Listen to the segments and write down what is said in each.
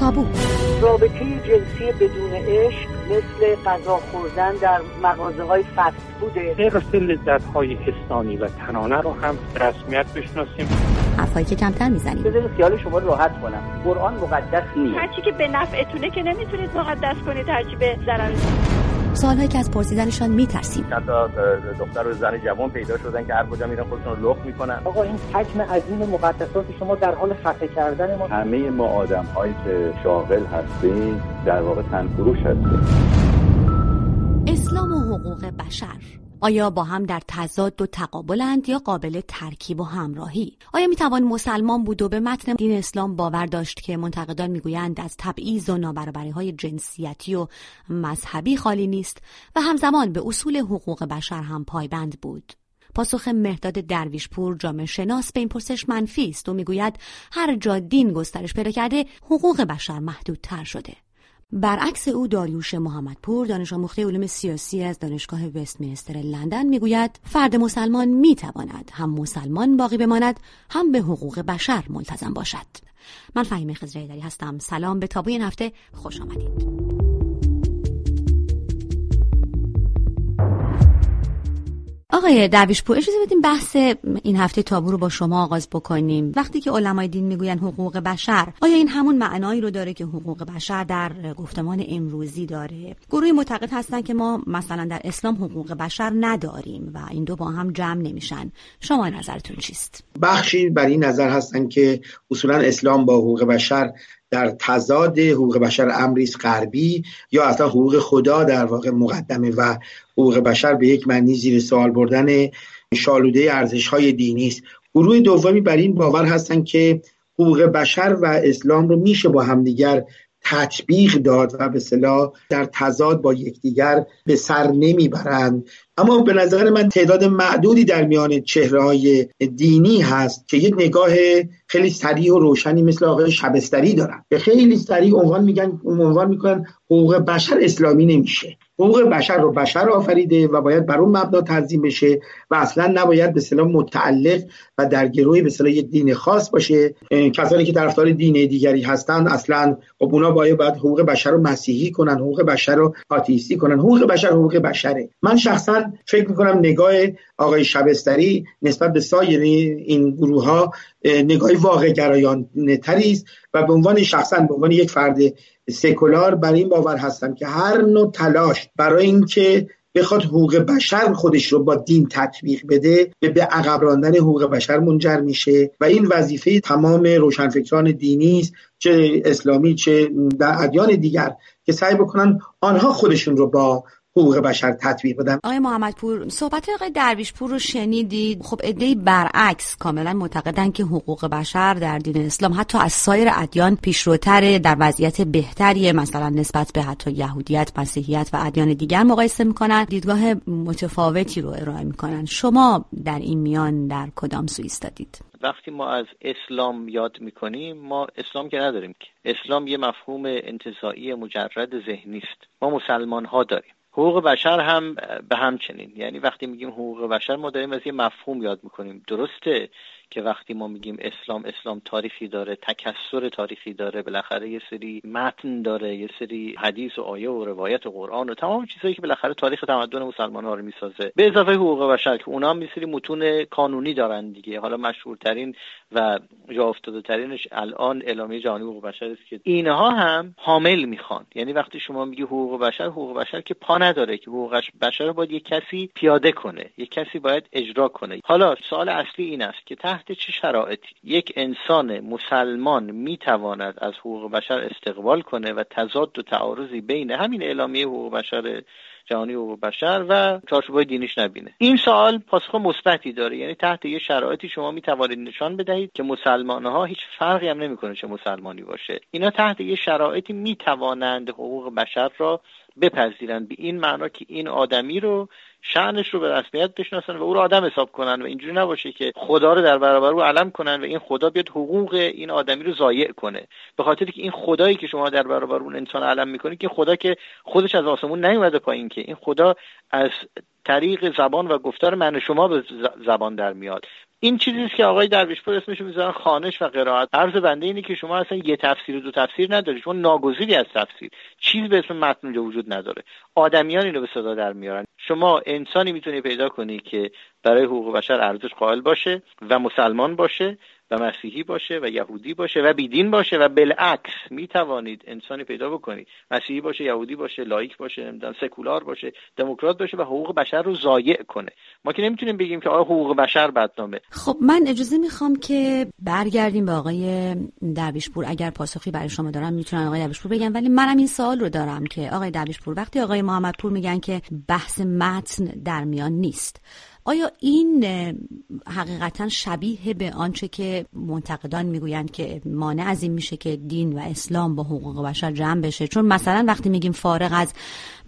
تابو. رابطه جنسی بدون عشق مثل غذا خوردن در مغازه های فست بوده حفظ لذت های حسانی و تنانه رو هم رسمیت بشناسیم. حرفایی که کمتر می‌زنیم. بذارید خیال شما راحت کنم. قرآن مقدس نیست. هرچی که به نفعتونه که نمی‌تونید مقدس کنید هرچی به ضرر. سوالهایی که از پرسیدنشان میترسیم. چند تا دختر و زن جوان پیدا شدن که هر کجا میرن خودشون رو لخت می‌کنن. آقا این حجم عظیم مقدسات شما در حال خفه کردن ما همه ما آدم هایی که شاغل هستیم در واقع تنفروش هستیم. اسلام و حقوق بشر. آیا با هم در تضاد و تقابلند یا قابل ترکیب و همراهی؟ آیا می‌توان مسلمان بود و به متن دین اسلام باور داشت که منتقدان می‌گویند از تبعیض و نابرابری های جنسیتی و مذهبی خالی نیست و همزمان به اصول حقوق بشر هم پایبند بود؟ پاسخ مهداد درویشپور جامعه شناس به این پرسش منفی است و می‌گوید هر جا دین گسترش پیدا کرده حقوق بشر محدودتر شده. برعکس او داریوش محمدپور دانش آموخته علوم سیاسی از دانشگاه وستمینستر لندن می‌گوید فرد مسلمان می‌تواند هم مسلمان باقی بماند هم به حقوق بشر ملتزم باشد. من فهیم خزرهدری هستم. سلام به تابوی این هفته خوش آمدید. آقای پور اجازه بدیم بحث این هفته تابو رو با شما آغاز بکنیم. وقتی که علمای دین می‌گوین حقوق بشر آیا این همون معنایی رو داره که حقوق بشر در گفتمان امروزی داره؟ گروهی معتقد هستن که ما مثلا در اسلام حقوق بشر نداریم و این دو با هم جمع نمیشن. شما نظرتون چیست؟ بخشی بر این نظر هستن که اصولا اسلام با حقوق بشر در تضاد حقوق بشر امریز غربی یا اصلا حقوق خدا در واقع مقدمه و حقوق بشر به یک معنی زیر سوال بردن شالوده ارزش های دینی است. گروه دومی بر این باور هستند که حقوق بشر و اسلام رو میشه با همدیگر تطبیق داد و به صلاح در تضاد با یکدیگر به سر نمی‌برند. اما به نظر من تعداد معدودی در میان چهره های دینی هست که یک نگاه خیلی سریع و روشنی مثل آقای شبستری دارن. به خیلی سریع عنوان میگن عنوان می‌کنن حقوق بشر اسلامی نمیشه. حقوق بشر رو بشر آفریده و باید بر اون مبنا تنظیم بشه و اصلا نباید به صلاح متعلق و در گروه به یک دین خاص باشه. کسانی که طرفدار دین دیگری هستن اصلا خب اونا باید باید حقوق بشر رو مسیحی کنن حقوق بشر رو آتیستی کنن. حقوق بشر حقوق بشره. من شخصا فکر می‌کنم نگاه آقای شبستری نسبت به سایر این گروه ها نگاه واقع گرایان است و به عنوان شخصا به عنوان یک فرد سکولار بر این باور هستم که هر نوع تلاش برای اینکه بخواد حقوق بشر خودش رو با دین تطبیق بده به به عقب راندن حقوق بشر منجر میشه و این وظیفه تمام روشنفکران دینی است چه اسلامی چه در ادیان دیگر که سعی بکنن آنها خودشون رو با حقوق بشر تطبیق بدن آقای محمدپور صحبت آقای درویشپور رو شنیدید؟ خب ایده برعکس کاملا معتقدن که حقوق بشر در دین اسلام حتی از سایر ادیان پیشروتر در وضعیت بهتری مثلا نسبت به حتی یهودیت مسیحیت و ادیان دیگر مقایسه می‌کنن. دیدگاه متفاوتی رو ارائه می‌کنن. شما در این میان در کدام سو ایستادید؟ وقتی ما از اسلام یاد می‌کنیم ما اسلام که نداریم که. اسلام یه مفهوم انتظایی مجرد ذهنی است. ما مسلمان ها داریم. حقوق بشر هم به همچنین. یعنی وقتی میگیم حقوق بشر ما داریم از یه مفهوم یاد می‌کنیم. درسته؟ که وقتی ما میگیم اسلام اسلام تاریخی داره تکسر تاریخی داره بالاخره یه سری متن داره یه سری حدیث و آیه و روایت و قرآن و تمام چیزهایی که بالاخره تاریخ تمدن مسلمان ها رو می‌سازه. به اضافه حقوق بشر که اونا هم سری متون کانونی دارن دیگه. حالا مشهورترین و جا افتاده ترینش الان اعلامیه جهانی حقوق بشر است که اینها هم حامل می‌خوان. یعنی وقتی شما میگی حقوق بشر حقوق بشر که پا نداره که حقوق بشر باید یک کسی پیاده کنه یک کسی باید اجرا کنه. حالا سوال اصلی این است که تحت چه شرایطی؟ یک انسان مسلمان می‌تواند از حقوق بشر استقبال کنه و تضاد و تعارضی بین همین اعلامیه حقوق بشر جهانی حقوق بشر و چارچوبای دینیش نبینه. این سوال پاسخ مثبتی داره. یعنی تحت یه شرایطی شما می توانید نشان بدهید که مسلمان ها هیچ فرقی هم نمی‌کنه چه مسلمانی باشه. اینا تحت یه شرایطی می توانند حقوق بشر را بپذیرند. به این معنا که این آدمی رو شعنش رو به رسمیت بشناسن و او رو آدم حساب کنن و اینجوری نباشه که خدا رو در برابر او علم کنن و این خدا بیاد حقوق این آدمی رو ضایع کنه. به خاطر که این خدایی که شما در برابر اون انسان علم می‌کنید که خدا که خودش از آسمون نیومده پایین که این خدا از طریق زبان و گفتار من شما به زبان در میاد. این چیزی که آقای درویشپور اسمش می‌ذارن خانش و قرائت. عرض بنده اینه که شما اصلا یه تفسیر و دو تفسیر نداری شما ناگزیری از تفسیر. چیز به اسم متن اونجا وجود نداره. آدمیان اینو به صدا در میارن. شما انسانی می‌تونی پیدا کنی که برای حقوق بشر ارزش قائل باشه و مسلمان باشه و مسیحی باشه و یهودی باشه و بیدین باشه و بالعکس می توانید انسانی پیدا بکنید. مسیحی باشه یهودی باشه لایک باشه سکولار باشه دموکرات باشه و حقوق بشر رو ضایع کنه. ما که نمی‌تونیم بگیم که آقا حقوق بشر بدنامه. خب من اجازه می‌خوام که برگردیم به آقای درویشپور اگر پاسخی برای شما دارم می‌تونن آقای درویشپور بگم. ولی منم این سوال رو دارم که آقای درویشپور وقتی آقای محمدپور میگن که بحث متن در میان نیست آیا این حقیقتا شبیه به آنچه که منتقدان می‌گویند که مانع از این میشه که دین و اسلام با حقوق بشر جمع بشه؟ چون مثلا وقتی میگیم فارغ از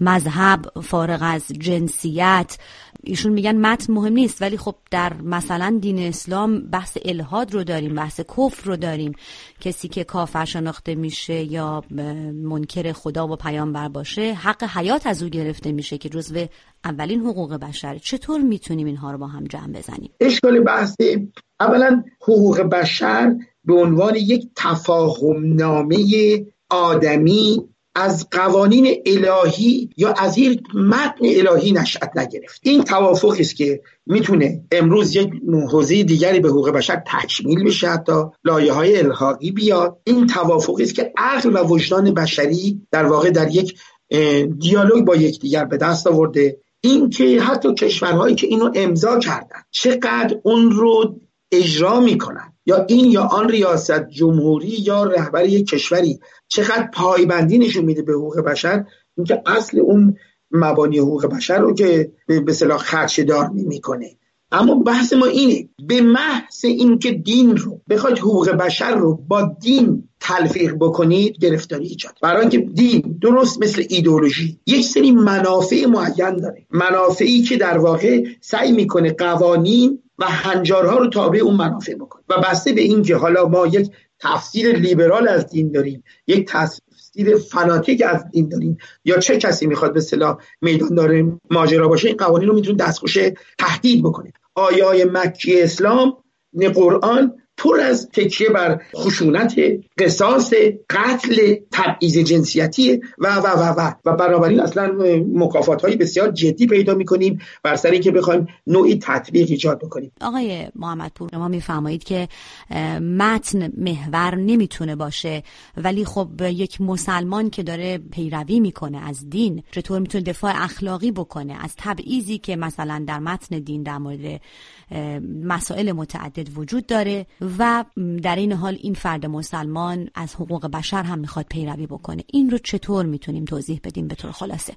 مذهب فارغ از جنسیت ایشون میگن متن مهم نیست. ولی خب در مثلا دین اسلام بحث الهاد رو داریم بحث کفر رو داریم. کسی که کافر شناخته میشه یا منکر خدا و پیامبر باشه حق حیات از او گرفته میشه که جزو اولین حقوق بشر. چطور می‌تونیم اینها رو با هم جمع بزنیم؟ اشکال بحث اولا حقوق بشر به عنوان یک تفاهم نامه آدمی از قوانین الهی یا از یک متن الهی نشأت نگرفت. این توافقی است که می‌تونه امروز یک حوزه دیگری به حقوق بشر تکمیل بشه حتی لایه های الحاقی بیاد. این توافقی است که عقل و وجدان بشری در واقع در یک دیالوگ با یکدیگر به دست آورده. اینکه حتی کشورهایی که اینو امضا کردن چقدر اون رو اجرا می‌کنن؟ یا این یا آن ریاست جمهوری یا رهبر یک کشوری چقدر پایبندی نشون میده به حقوق بشر؟ اینکه اصل اون مبانی حقوق بشر رو که به صلاح خدشه دار می‌کنه اما بحث ما اینه به محض اینکه دین رو بخواید حقوق بشر رو با دین تلفیق بکنید گرفتاری ایجاد. برای اینکه دین درست مثل ایدولوژی یک سری منافع معین داره. منافعی که در واقع سعی می‌کنه قوانین و هنجارها رو تابع اون منافع بکنه. و بسته به اینکه حالا ما یک تفسیر لیبرال از دین داریم یک تفسیر فناتیک از دین داریم یا چه کسی می‌خواد به صلاح میدان داره ماجرا باشه این قوانین رو می‌تونه دستخوش تهدید بکنه. آیای مکی اسلام قرآن پر از تکیه بر خشونت قصاص قتل تبعیض جنسیتی و و و و و بنابراین اصلا مکافات های بسیار جدی پیدا می‌کنیم بر سر که بخوایم نوعی تطبیق ایجاد بکنیم. آقای محمد پور ما میفرمایید که متن محور نمی‌تونه باشه ولی خب یک مسلمان که داره پیروی می‌کنه از دین چطور می‌تونه دفاع اخلاقی بکنه؟ از تبعیضی که مثلا در متن دین در مورد مسائل متعدد وجود داره و در این حال این فرد مسلمان از حقوق بشر هم می‌خواد پیروی بکنه. این رو چطور می‌تونیم توضیح بدیم به طور خلاصه؟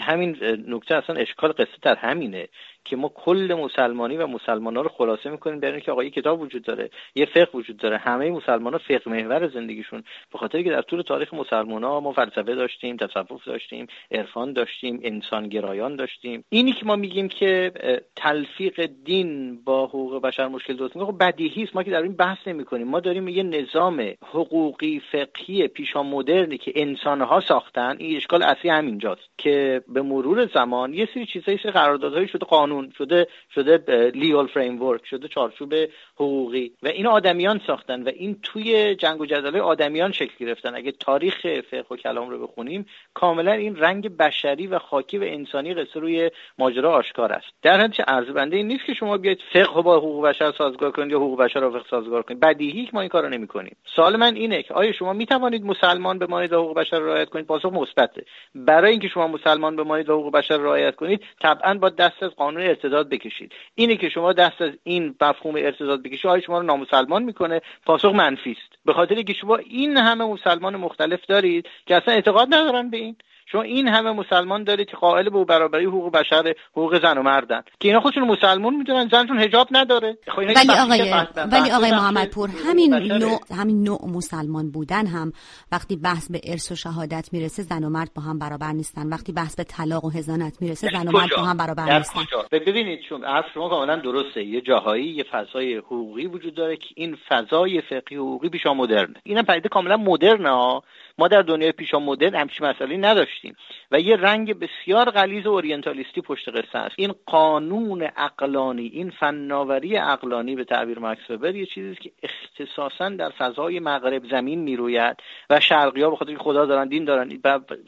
همین نکته اصلا اشکال قصه در همینه. که ما کل مسلمانی و مسلمان ها رو خلاصه می‌کنیم در که آقا کتاب وجود داره یه فقه وجود داره. همه مسلمان ها فقه محور زندگیشون. به خاطر که در طول تاریخ مسلمان ها ما فلسفه داشتیم تصوف داشتیم عرفان داشتیم انسان گرایان داشتیم. اینی که ما میگیم که تلفیق دین با حقوق بشر مشکل درست می‌کنه خب بدیهی است. ما که در این بحث نمی کنیم ما داریم یه نظام حقوقی فقهی پیشا مدرنی که انسان ها ساختن. این اشکال اصلی همینجاست که به مرور زمان یه سری چیزایی قراردادهایی شده قانون قانون شده شده لیگال فریم ورک شده چارچوب حقوقی. و این آدمیان ساختن و این توی جنگ و جدل آدمیان شکل گرفتن. اگه تاریخ فقه و کلام رو بخونیم کاملا این رنگ بشری و خاکی و انسانی قصه روی ماجرا آشکار است. در حد عرض بنده این نیست که شما بیاید فقه با حقوق بشر سازگار کنید یا حقوق بشر رو فقه سازگار کنید. بدیهی ما این کارو نمی‌کنیم. سوال من اینه که آیا شما می توانید مسلمان بمانید و حقوق بشر رو رعایت کنید؟ پاسخ مثبته. برای اینکه شما مسلمان بمانید و حقوق بشر رعایت کنید طبعا با دست از قانون ارتداد بکشید. اینه که شما دست از این مفهوم ارتداد بکشید آیا شما رو نامسلمان می‌کنه؟ پاسخ منفی است. به خاطر که شما این همه مسلمان مختلف دارید که اصلا اعتقاد ندارن به این. شما این همه مسلمان دارید که قائل به برابری حقوق بشر حقوق زن و مردن. که اینا خودشون مسلمان می‌دونن زنشون حجاب نداره. خب ولی آقای ولی آقای محمد پور همین نوع همین نوع مسلمان بودن هم وقتی بحث به ارث و شهادت می‌رسه زن و مرد با هم برابر نیستن. وقتی بحث به طلاق و هزانت می‌رسه زن و مرد با هم برابر نیستن. ببینید چون اصل شما کاملا درسته. یه جاهایی یه فضای حقوقی وجود داره که این فضای فقهی حقوقی بیشا مدرنه. اینم پدیده کاملا مدرنه ها. ما در دنیای پیشا مدرن همچین مسئله نداشتیم. و یه رنگ بسیار غلیظ اورینتالیستی پشت قصه است. این قانون عقلانی این فناوری عقلانی به تعبیر مکس وبر یه چیزی که اختصاصا در فضای مغرب زمین می‌روید و شرقی ها به خاطر خدا دارن دین دارن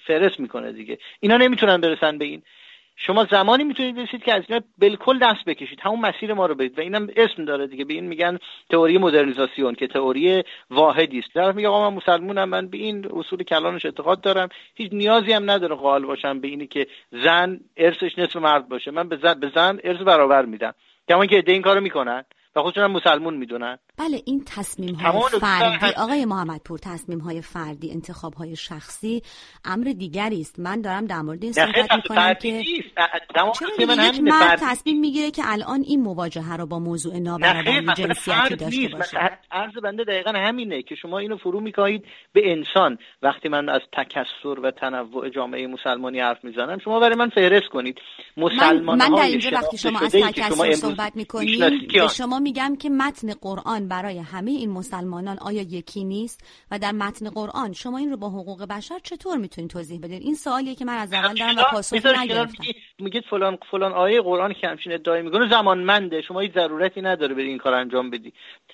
فرست می‌کنه دیگه. اینا نمی‌تونن برسن به این. شما زمانی می‌تونید برسید که از اینا بالکل دست بکشید. همون مسیر ما رو برید. و اینم اسم داره دیگه. به این میگن تئوری مدرنیزاسیون که تئوری واحدی است. طرف میگه آقا من مسلمونم من به این اصول کلانش اعتقاد دارم. هیچ نیازی هم نداره قائل باشم به اینی که زن ارثش نصف مرد باشه. من به زن, به زن ارث برابر میدم. کما که این کارو می‌کنن و خودشون مسلمون می‌دونن. بله این تصمیم های فردی آقای محمد پور تصمیم های فردی انتخاب های شخصی امر دیگری است. من دارم در مورد این صحبت می‌کنم که چرا یک مرد تصمیم می‌گیره که الان این مواجهه رو با موضوع نابرابری جنسیتی داشته باشه؟ عرض بنده دقیقا همینه که شما اینو فرو میکاهید به انسان. وقتی من از تکسر و تنوع جامعه مسلمانی حرف می‌زنم شما برای من فهرست کنید. مسلمان من, من در اینجا وقتی شما از تکسر صحبت می‌کنید به شما میگم که متن قرآن برای همه این مسلمانان آیا یکی نیست؟ و در متن قرآن شما این رو با حقوق بشر چطور می‌تونید توضیح بدین؟ این سوالیه که من از اول دارم و پاسخ نگرفتم. میگید فلان فلان آیه قرآن که همچین ادعای می‌کنه. زمانمنده. شما هیچ ضرورتی نداره برید این کار انجام بدی.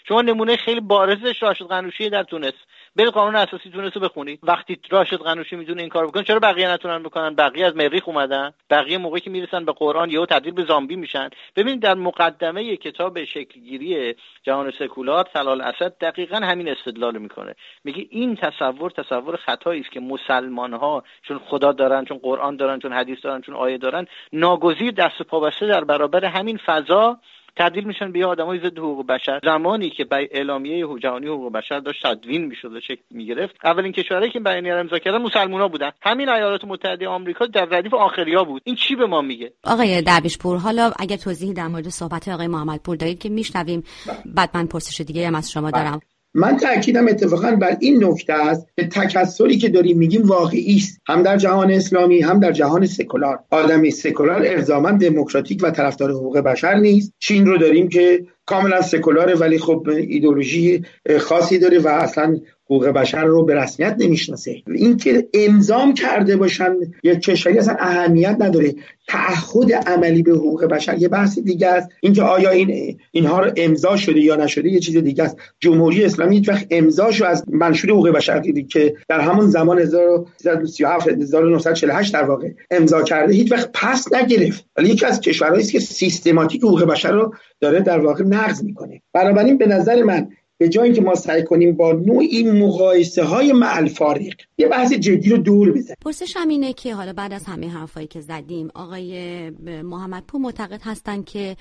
شما نمونه خیلی بارزش راشد قنوشی در تونس. برید قانون اساسی تونس رو بخونید وقتی راشد قنوشی می‌دونه این کار بکنه چرا بقیه نتونن بکنن؟ بقیه از مریخ اومدن. بقیه موقعی که می‌رسن به قرآن یهو تبدیل به زامبی میشن. ببینید در مقدمه کتاب شکلگیری جهان سکولار طلال اسد دقیقا همین استدلال می‌کنه. میگه این تصور تصور خطایی است که مسلمان ها چون خدا دارن چون قرآن دارن چون حدیث دارن چون آیه دارن ناگزیر دست پا بسته در برابر همین فضا تبدیل میشن به یه آدمای ضد حقوق بشر. زمانی که به اعلامیه جهانی حقوق بشر داشت تدوین می‌شد و شکل می‌گرفت اولین کشورهایی که بیانیه امضا کردن مسلمونا بودن. همین ایالات متحده آمریکا در ردیف آخریا بود. این چی به ما میگه؟ آقای درویش پور حالا اگه توضیحی در مورد صحبت آقای محمد پور دارید که میشنویم. بعد من پرسش دیگه هم از شما دارم. من تاکیدم اتفاقا بر این نکته است که تکسری که داریم میگیم واقعی است. هم در جهان اسلامی هم در جهان سکولار. آدمی سکولار ارزاما دموکراتیک و طرفدار حقوق بشر نیست. چین رو داریم که کاملا سکولاره ولی خب ایدولوژی خاصی داره و اصلا حقوق بشر رو به رسمیت نمی‌شناسه. اینکه امضام کرده باشن یک کشوری اصلا اهمیت نداره. تعهد عملی به حقوق بشر یه بحث دیگه است. اینکه آیا این اینها رو امضا شده یا نشده یه چیز دیگه است. جمهوری اسلامی هیچ وقت امضاشو از منشور حقوق بشر دیدی که در همون زمان 1337 1948 در واقع امضا کرده هیچ وقت پس نگرفت. ولی یکی از کشورهایی است که سیستماتیک حقوق بشر رو داره در واقع نقض می‌کنه. بنابراین به نظر من به جای که ما سعی کنیم با نوعی مقایسه های معل فارق یه بحث جدی رو دور بزنیم. پرسش هم اینه که حالا بعد از همه حرفایی که زدیم آقای محمد پور معتقد هستن که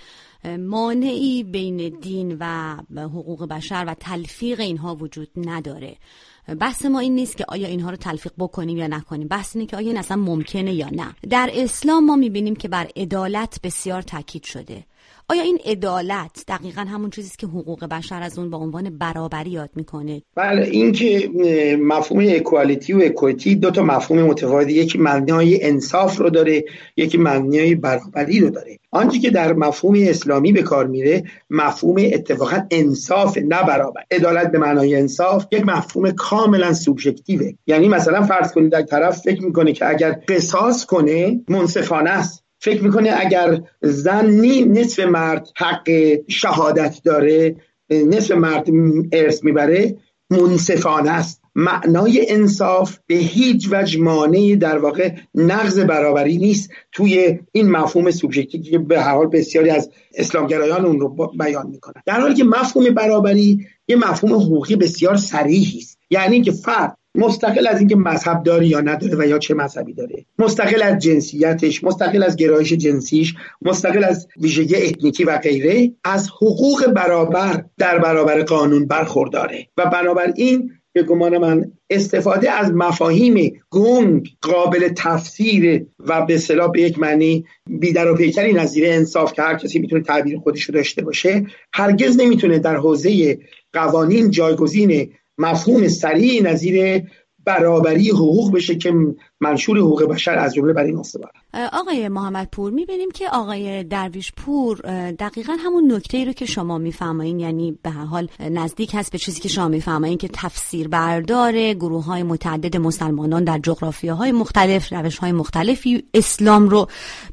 مانعی بین دین و حقوق بشر و تلفیق اینها وجود نداره. بحث ما این نیست که آیا اینها رو تلفیق بکنیم یا نکنیم. بحث اینه که آیا این اصلا ممکنه یا نه. در اسلام ما می‌بینیم که بر عدالت بسیار تاکید شده. آیا این عدالت دقیقا همون چیزیست که حقوق بشر از اون با عنوان برابری یاد می‌کنه؟ بله این که مفهوم اکوالیتی و اکویتی دو تا مفهوم متفاوتی یکی معنای انصاف رو داره یکی معنای برابری رو داره. آنچه که در مفهوم اسلامی به کار میره مفهوم اتفاقا انصاف نه برابر. عدالت به معنای انصاف یک مفهوم کاملا سوبژکتیوه. یعنی مثلا فرض کنید در طرف فکر می‌کنه که اگر قصاص کنه منصفانه است. فکر می‌کنه اگر زن نصف مرد حق شهادت داره نصف مرد ارث می‌بره منصفانه است. معنای انصاف به هیچ وجه مانعی در واقع نقض برابری نیست. توی این مفهوم سوبژکتی که به هر حال بسیاری از اسلامگرایان اون رو بیان می‌کنن. در حالی که مفهوم برابری یه مفهوم حقوقی بسیار صریحی است. یعنی اینکه فرد مستقل از اینکه مذهب داره یا نداره و یا چه مذهبی داره. مستقل از جنسیتش مستقل از گرایش جنسیش مستقل از ویژگی اتنیکی و غیره از حقوق برابر در برابر قانون برخورداره. و بنابراین به گمان من استفاده از مفاهیم گنگ قابل تفسیر و به صلاح به یک معنی بیدر و پیکری نظیر انصاف که هر کسی می‌تونه تعبیر خودش رو داشته باشه هرگز نمی‌تونه در حوزه قوانین جایگزین مفهوم سریع نظیر برابری حقوق بشه که منشور حقوق بشر از جمله بر این استوار. آقای محمد پور می‌بینیم که آقای درویش پور دقیقا همون نکته ای رو که شما میفرمایین یعنی به هر حال نزدیک هست به چیزی که شما میفرمایین که تفسیر بردار گروه های متعدد مسلمانان در جغرافی های مختلف روش های مختلفی اسلام رو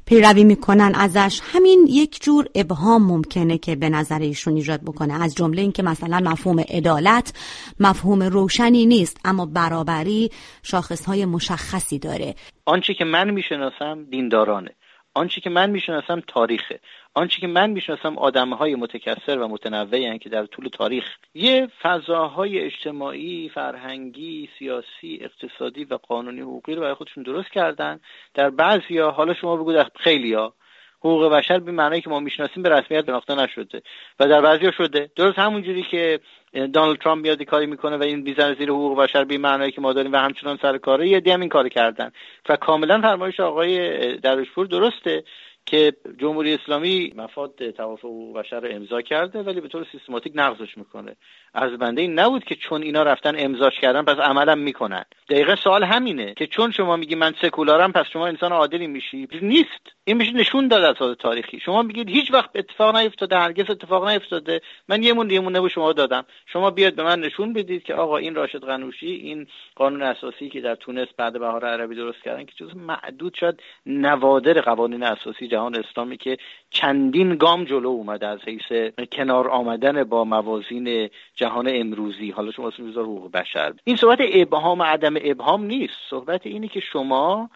پیروی می‌کنن ازش. همین یک جور ابهام ممکنه که به نظر ایشون ایجاد بکنه. از جمله اینکه مثلا مفهوم عدالت مفهوم روشنی نیست اما برابری شاخص های مشخصی داره. آنچه که من می‌شناسم دیندارانه. آنچه که من می‌شناسم تاریخه. آنچه که من می‌شناسم آدمهای متکثر و متنوعی که در طول تاریخ یه فضاهای اجتماعی، فرهنگی، سیاسی، اقتصادی و قانونی حقوقی رو برای خودشون درست کردن. در بعضیا حالا شما بگو در خیلیا حقوق بشر به معنی که ما می‌شناسیم به رسمیت شناخته نشده. و در بعضیا شده. درست همونجوری که دونالد ترامپ میاد کاری می‌کنه و این بیزن زیر حقوق بشر به معنی که ما داریم و همچنان سر کاره یه هم این کار کردن. و کاملا فرمایش آقای دروشپور درسته. که جمهوری اسلامی مفاد توافق حقوق بشر رو امضا کرده ولی به طور سیستماتیک نقضش می‌کنه. از بنده این نبود که چون اینا رفتن امضاش کردن پس عملم می‌کنن. دقیقه سوال همینه که چون شما میگی من سکولارم پس شما انسان عادلی میشی؟ نیست. این میشه نشون داد از تاریخی. شما میگید هیچ وقت اتفاق نیفتاده هرگز اتفاق نیفتاده. من یه مون یه به شما دادم. شما بیاد به من نشون بدید که آقا این راشد قنوشی این قانون اساسی که در تونس بعد بهار عربی درست کردن که جز معدود شد نوادر قوانین اساسی جهان اسلامی که چندین گام جلو اومده از حیث کنار آمدن با موازین جهان امروزی. حالا شما اسم حقوق بشر. این صحبت ابهام عدم ابهام نیست. صحبت اینه که شما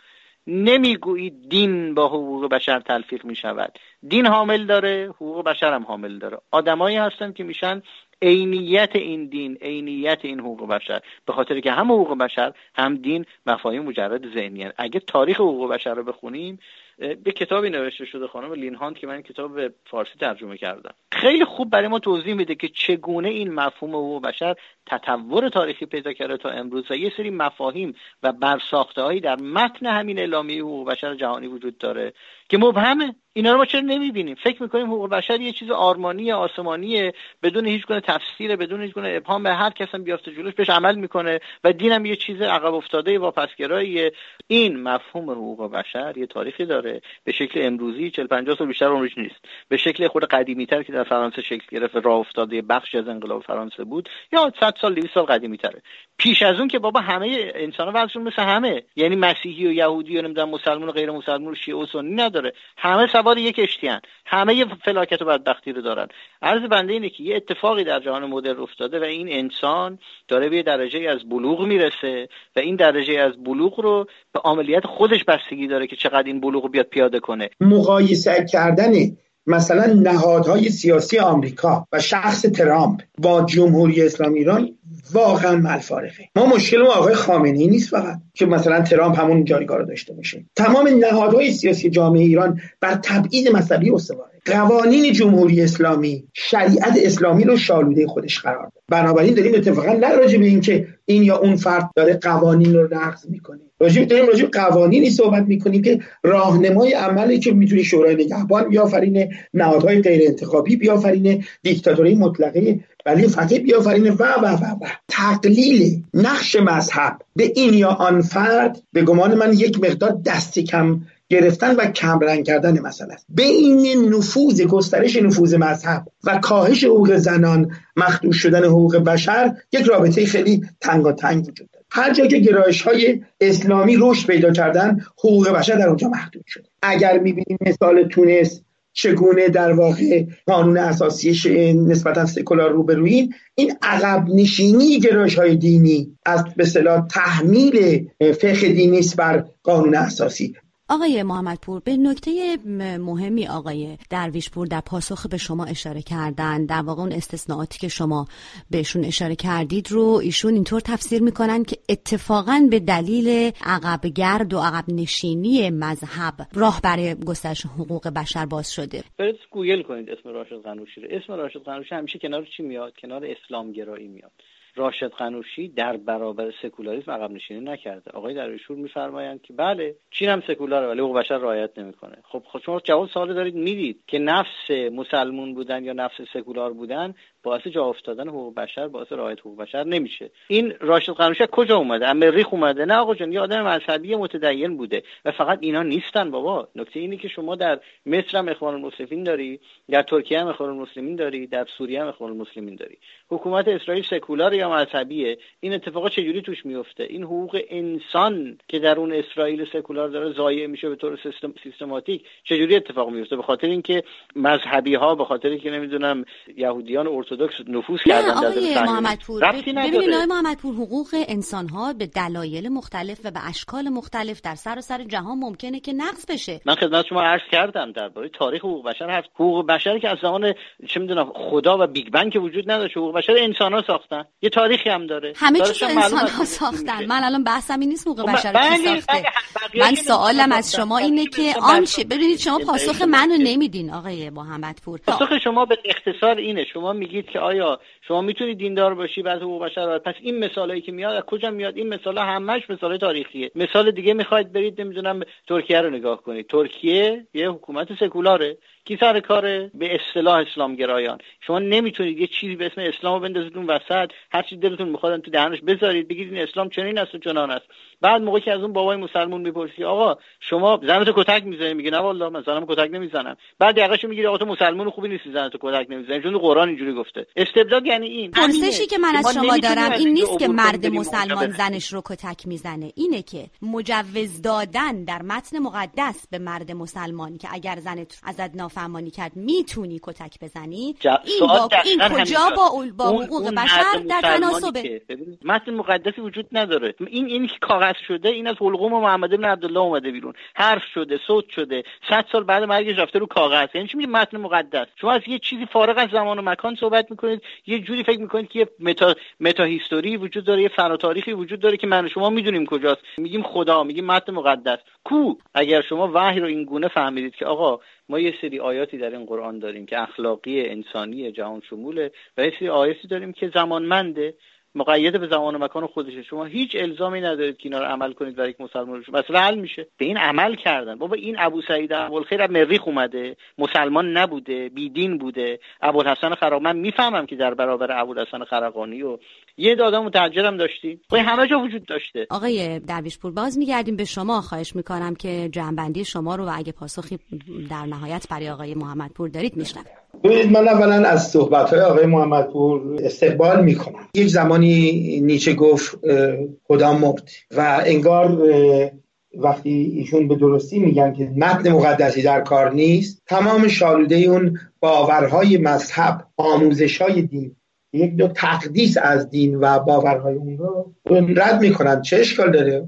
نمی‌گویید دین با حقوق بشر تلفیق می شود دین حامل داره حقوق بشر هم حامل داره. آدمایی هستن که میشن عینیت این دین عینیت این حقوق بشر. به خاطر که هم حقوق بشر هم دین مفاهیم مجرد ذهنی اگه تاریخ حقوق بشر رو بخونیم به کتابی نوشته شده خانم لینهاند که من کتاب به فارسی ترجمه کردم. خیلی خوب برای ما توضیح میده که چگونه این مفهوم حقوق بشر تطور تاریخی پیدا کرده تا امروز و یه سری مفاهیم و برساخته هایی در متن همین اعلامیه حقوق بشر جهانی وجود داره. که مبهمه. اینا رو ما چرا نمی‌بینیم؟ فکر می‌کنیم حقوق بشر یه چیز آرمانی آسمانیه بدون هیچ گونه تفسیر بدون هیچ گونه ابهام به هر کس هم بیافته جلوش بهش عمل می‌کنه و دینم یه چیز عقب افتاده و پسگراییه این مفهوم حقوق بشر یه تاریخی داره. به شکل امروزی 40 50 سال بیشتر عمرش نیست. به شکل خود قدیمی تر که در فرانسه شکل گرفت راه افتاده بخش از انقلاب فرانسه بود یا 100 سال 200 سال قدیمی تره پیش از اون که بابا همه انسان وضعشون مثل همه. یعنی مسیحی و یهودی و نمی‌دونم مسلمان و غیر مسلمان و شیعه و سنی نداره. همه سوار یک کشتیان همه فلاکت و بدبختی رو دارن. عرض بنده اینه که یه اتفاقی در جهان مدرن افتاده و این انسان داره به درجه از بلوغ می‌رسه و این درجه از بلوغ رو به عملیات خودش بستگی داره که چقدر این بلوغ بیاد پیاده کنه. مقایسه کردن مثلا نهادهای سیاسی آمریکا و شخص ترامپ با جمهوری اسلامی ایران واقعا ملفارقه ما مشکل ما آقای خامنه ای نیست فقط که مثلا ترامپ همون جایگاه رو داشته باشه. تمام نهادهای سیاسی جامعه ایران بر تبعید مذهبی استواره قوانین جمهوری اسلامی شریعت اسلامی رو شالوده خودش قرار داد. بنابراین داریم اتفاقا نه راجع به اینکه این یا اون فرد داره قوانین رو نقض می‌کنه. راجع داریم راجع قوانینی صحبت می‌کنیم که راهنمای عملی که می‌تونه شورای نگهبان بیافرینه نهادهای غیر انتخابی بیافرینه دیکتاتوری مطلقه ولی فقط بیافرینه و و و و. تقلیل نقش مذهب به این یا آن فرد به گمان من یک مقدار دست کم گرفتن و کمرنگ کردن مسئله است. بین نفوذ گسترش نفوذ مذهب و کاهش حقوق زنان مخدوش شدن حقوق بشر یک رابطه خیلی تنگ وجود داره. هر جا که گرایش های اسلامی رشد پیدا کردن حقوق بشر در اونجا محدود شده. اگر می‌بینیم مثال تونس چگونه در واقع قانون اساسی نسبتا سکولار روبروین این عقب نشینی گرایش های دینی از به تحمیل فقه دینی بر قانون اساسی. آقای محمدپور به نکته مهمی آقای درویشپور در پاسخ به شما اشاره کردن در واقع اون استثناءاتی که شما بهشون اشاره کردید رو ایشون اینطور تفسیر می‌کنن که اتفاقا به دلیل عقب گرد و عقب نشینی مذهب راه برای گسترش حقوق بشر باز شده. برید گوگل کنید اسم راشد قنوشی رو اسم راشد قنوشی همیشه کنار چی میاد؟ کنار اسلام گرایی میاد. راشد قنوشی در برابر سکولاریسم عقب نشینی نکرده. آقای درویشپور میفرمایند که بله چین هم سکولاره ولی حقوق بشر رعایت نمی‌کنه. خب, خب شما جواب سوال دارید می‌دید که نفس مسلمون بودن یا نفس سکولار بودن باعث جا افتادن حقوق بشر باعث رعایت حقوق بشر نمیشه. این راشد قنوشک کجا اومده؟ امریخ اومده؟ نه آقا جان یه آدم مذهبی متدین بوده و فقط اینا نیستن بابا. نکته اینه که شما در مصر هم اخوان المسلمین داری در ترکیه هم اخوان المسلمین داری در سوریه هم اخوان المسلمین داری. حکومت اسرائیل سکولار یا مذهبیه؟ این اتفاقا چجوری توش میفته؟ این حقوق انسان که در اون اسرائیل سکولار داره ضایع میشه به طور سیستم سیستماتیک چجوری اتفاق میفته؟ به خاطر اینکه مذهبی ها به خاطر که نمی‌دونم یهودیان ارتدکس نفوذ کردن در محمدپور ببینید آقای محمدپور حقوق انسان ها به دلایل مختلف و به اشکال مختلف در سراسر سر جهان ممکنه که نقض بشه. من خدمت شما عرض کردم درباره تاریخ حقوق بشر هست حقوق بشر که از زمان چه می‌دونم خدا و Big Bang وجود نداشت حقوق بشر انسان ها ساختن. یه تاریخی هم داره. همه چیز انسان ها ساختن. من الان بحثم این نیست حقوق خب، بشر کی ساخته. من سوالم از شما اینه که آنچه ببینید شما پاسخ منو نمیدین آقای محمدپور. پاسخ شما به اختصار اینه. شما میگید که آیا شما می‌تونید دیندار باشی بعد حقوق بشر پس این مثالایی که میاد از کجا میاد؟ این مثالا همش مثال تاریخیه. مثال دیگه می‌خواید برید نمی‌دونم ترکیه رو نگاه کنید. ترکیه یه حکومت سکولاره کی سر کاره به اصطلاح اسلام گرایان شما نمی‌تونید یه چیزی به اسم اسلام رو بندازید اون وسط. هر چی دلتون می‌خواد تو دهنش بذارید بگید این اسلام چنین است و چنان است. بعد موقعی که از اون بابای مسلمون می‌پرسی آقا شما زنتو کتک می‌زنی؟ میگه نه والله من زنم کتک نمی‌زنم. بعد یقهشو می‌گیری آقا تو مسلمان خوبی نیستی زنتو کتک نمی‌زنی. چون قرآن اینجوری گفته. استبداد یعنی این. پرسشی که من از شما دارم این نیست که مرد مسلمان زنش رو کتک می‌زنه. اینه که مجوز دادن در متن مقدس به مرد مسلمان که اگر زنت ازت نافرمانی کرد می‌تونی کتک بزنی؟ این با این کجا با با حقوق بشر در تناسبه؟ متن مقدسی وجود نداره. این این کاغذ شده این از حلقوم محمد بن عبدالله اومده بیرون. حرف شده صوت شده. صد سال بعد مرگش رفته رو کاغذ. یعنی چی میگه؟ متن مقدس. شما از یه چیزی فارغ از زمان و مکان صحبت می‌کنید. یه جوری فکر می‌کنید که یه متا متا هیستوری وجود داره یه فنا تاریخی وجود داره که من شما می‌دونیم کجاست. میگیم خدا میگیم متن مقدس. کو؟ اگر شما وحی رو این گونه فهمیدید که آقا ما یه سری آیاتی در این قرآن داریم که اخلاقی انسانی جهان شموله و یه سری آیاتی داریم که زمانمنده. مقید به زمان و مکان خودشه. شما هیچ الزامی ندارید که اینا رو عمل کنید برای یک مسلمان شما مثلا حل میشه. به این عمل کردن. بابا این ابو سعید ابوالخیر از مریخ اومده مسلمان نبوده بیدین بوده. ابوالحسن خراب. من می‌فهمم که در برابر ابوالحسن خرقانی و یه دادا متعجرم داشتیم. و همه جا وجود داشته. آقای درویشپور باز میگردیم به شما. خواهش می‌کنم که جنبندی شما رو و اگه پاسخی در نهایت برای آقای محمدپور دارید میشنم ببینید من اولا از صحبت های آقای محمدپور استقبال می‌کنم. یک زمانی نیچه گفت خدا مرد. و انگار وقتی ایشون به درستی میگن که متن مقدسی در کار نیست تمام شالوده اون باورهای مذهب آموزش های دین یک دو تقدیس از دین و باورهای اون رو رد می‌کنن. چه اشکال داره؟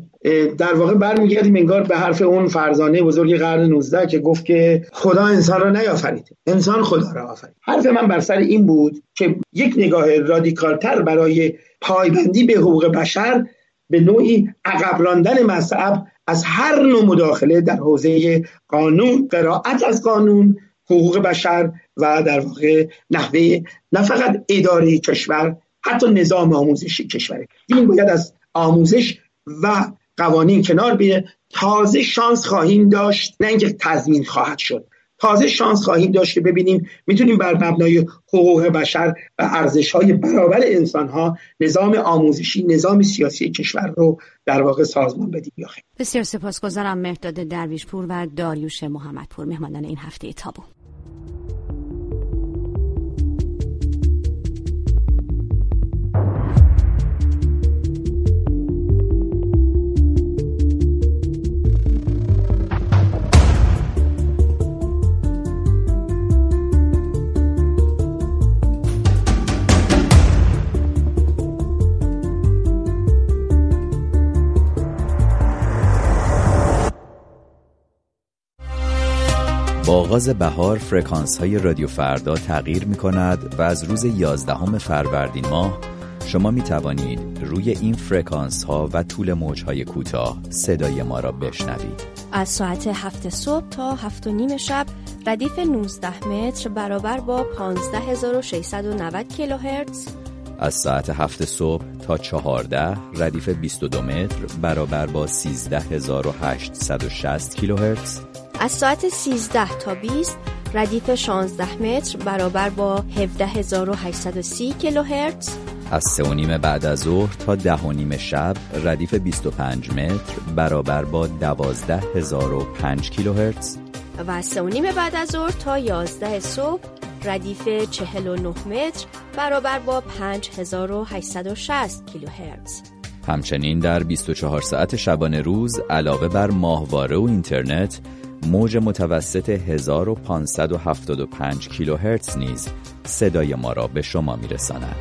در واقع برمیگردیم انگار به حرف اون فرزانه بزرگ قرن 19 که گفت که خدا انسان را نیافرید. انسان خدا را آفرید. حرف من بر سر این بود که یک نگاه رادیکالتر برای پایبندی به حقوق بشر به نوعی عقب راندن مذهب از هر نوع مداخله در حوزه قانون قرائت از قانون حقوق بشر و در واقع نحوه نه فقط اداره کشور حتی نظام آموزشی کشور این باید از آموزش و قوانین کنار بیه تازه شانس خواهیم داشت نه اینکه تضمین خواهد شد. تازه شانس خواهیم داشت که ببینیم می‌تونیم بر مبنای حقوق بشر و ارزش های برابر انسان ها نظام آموزشی نظام سیاسی کشور رو در واقع سازمان بدیم یا بسیار سپاسگزارم مهداد درویشپور و داریوش محمدپور مهمانان این هفته تابو. آغاز بهار فرکانس های رادیو فردا تغییر می کند و از روز 11 فروردین ماه شما می توانید روی این فرکانس ها و طول موج های کوتاه صدای ما را بشنوید. از ساعت هفت صبح تا هفت و نیم شب ردیف 19 متر برابر با 15690 کیلوهرتز. از ساعت هفت صبح تا چهارده ردیف 22 متر برابر با 13860 کیلوهرتز. از ساعت 13 تا 20 ردیف 16 متر برابر با 17830 کیلوهرتز. از سه و نیم بعد از ظهر تا ده و نیم شب ردیف 25 متر برابر با 12005 کیلوهرتز. و از سه و نیم بعد از ظهر تا 11 صبح ردیف 49 متر برابر با 5860 کیلوهرتز. همچنین در 24 ساعت شبانه روز علاوه بر ماهواره و اینترنت موج متوسط 1575 کیلوهرتز نیز صدای ما را به شما میرساند.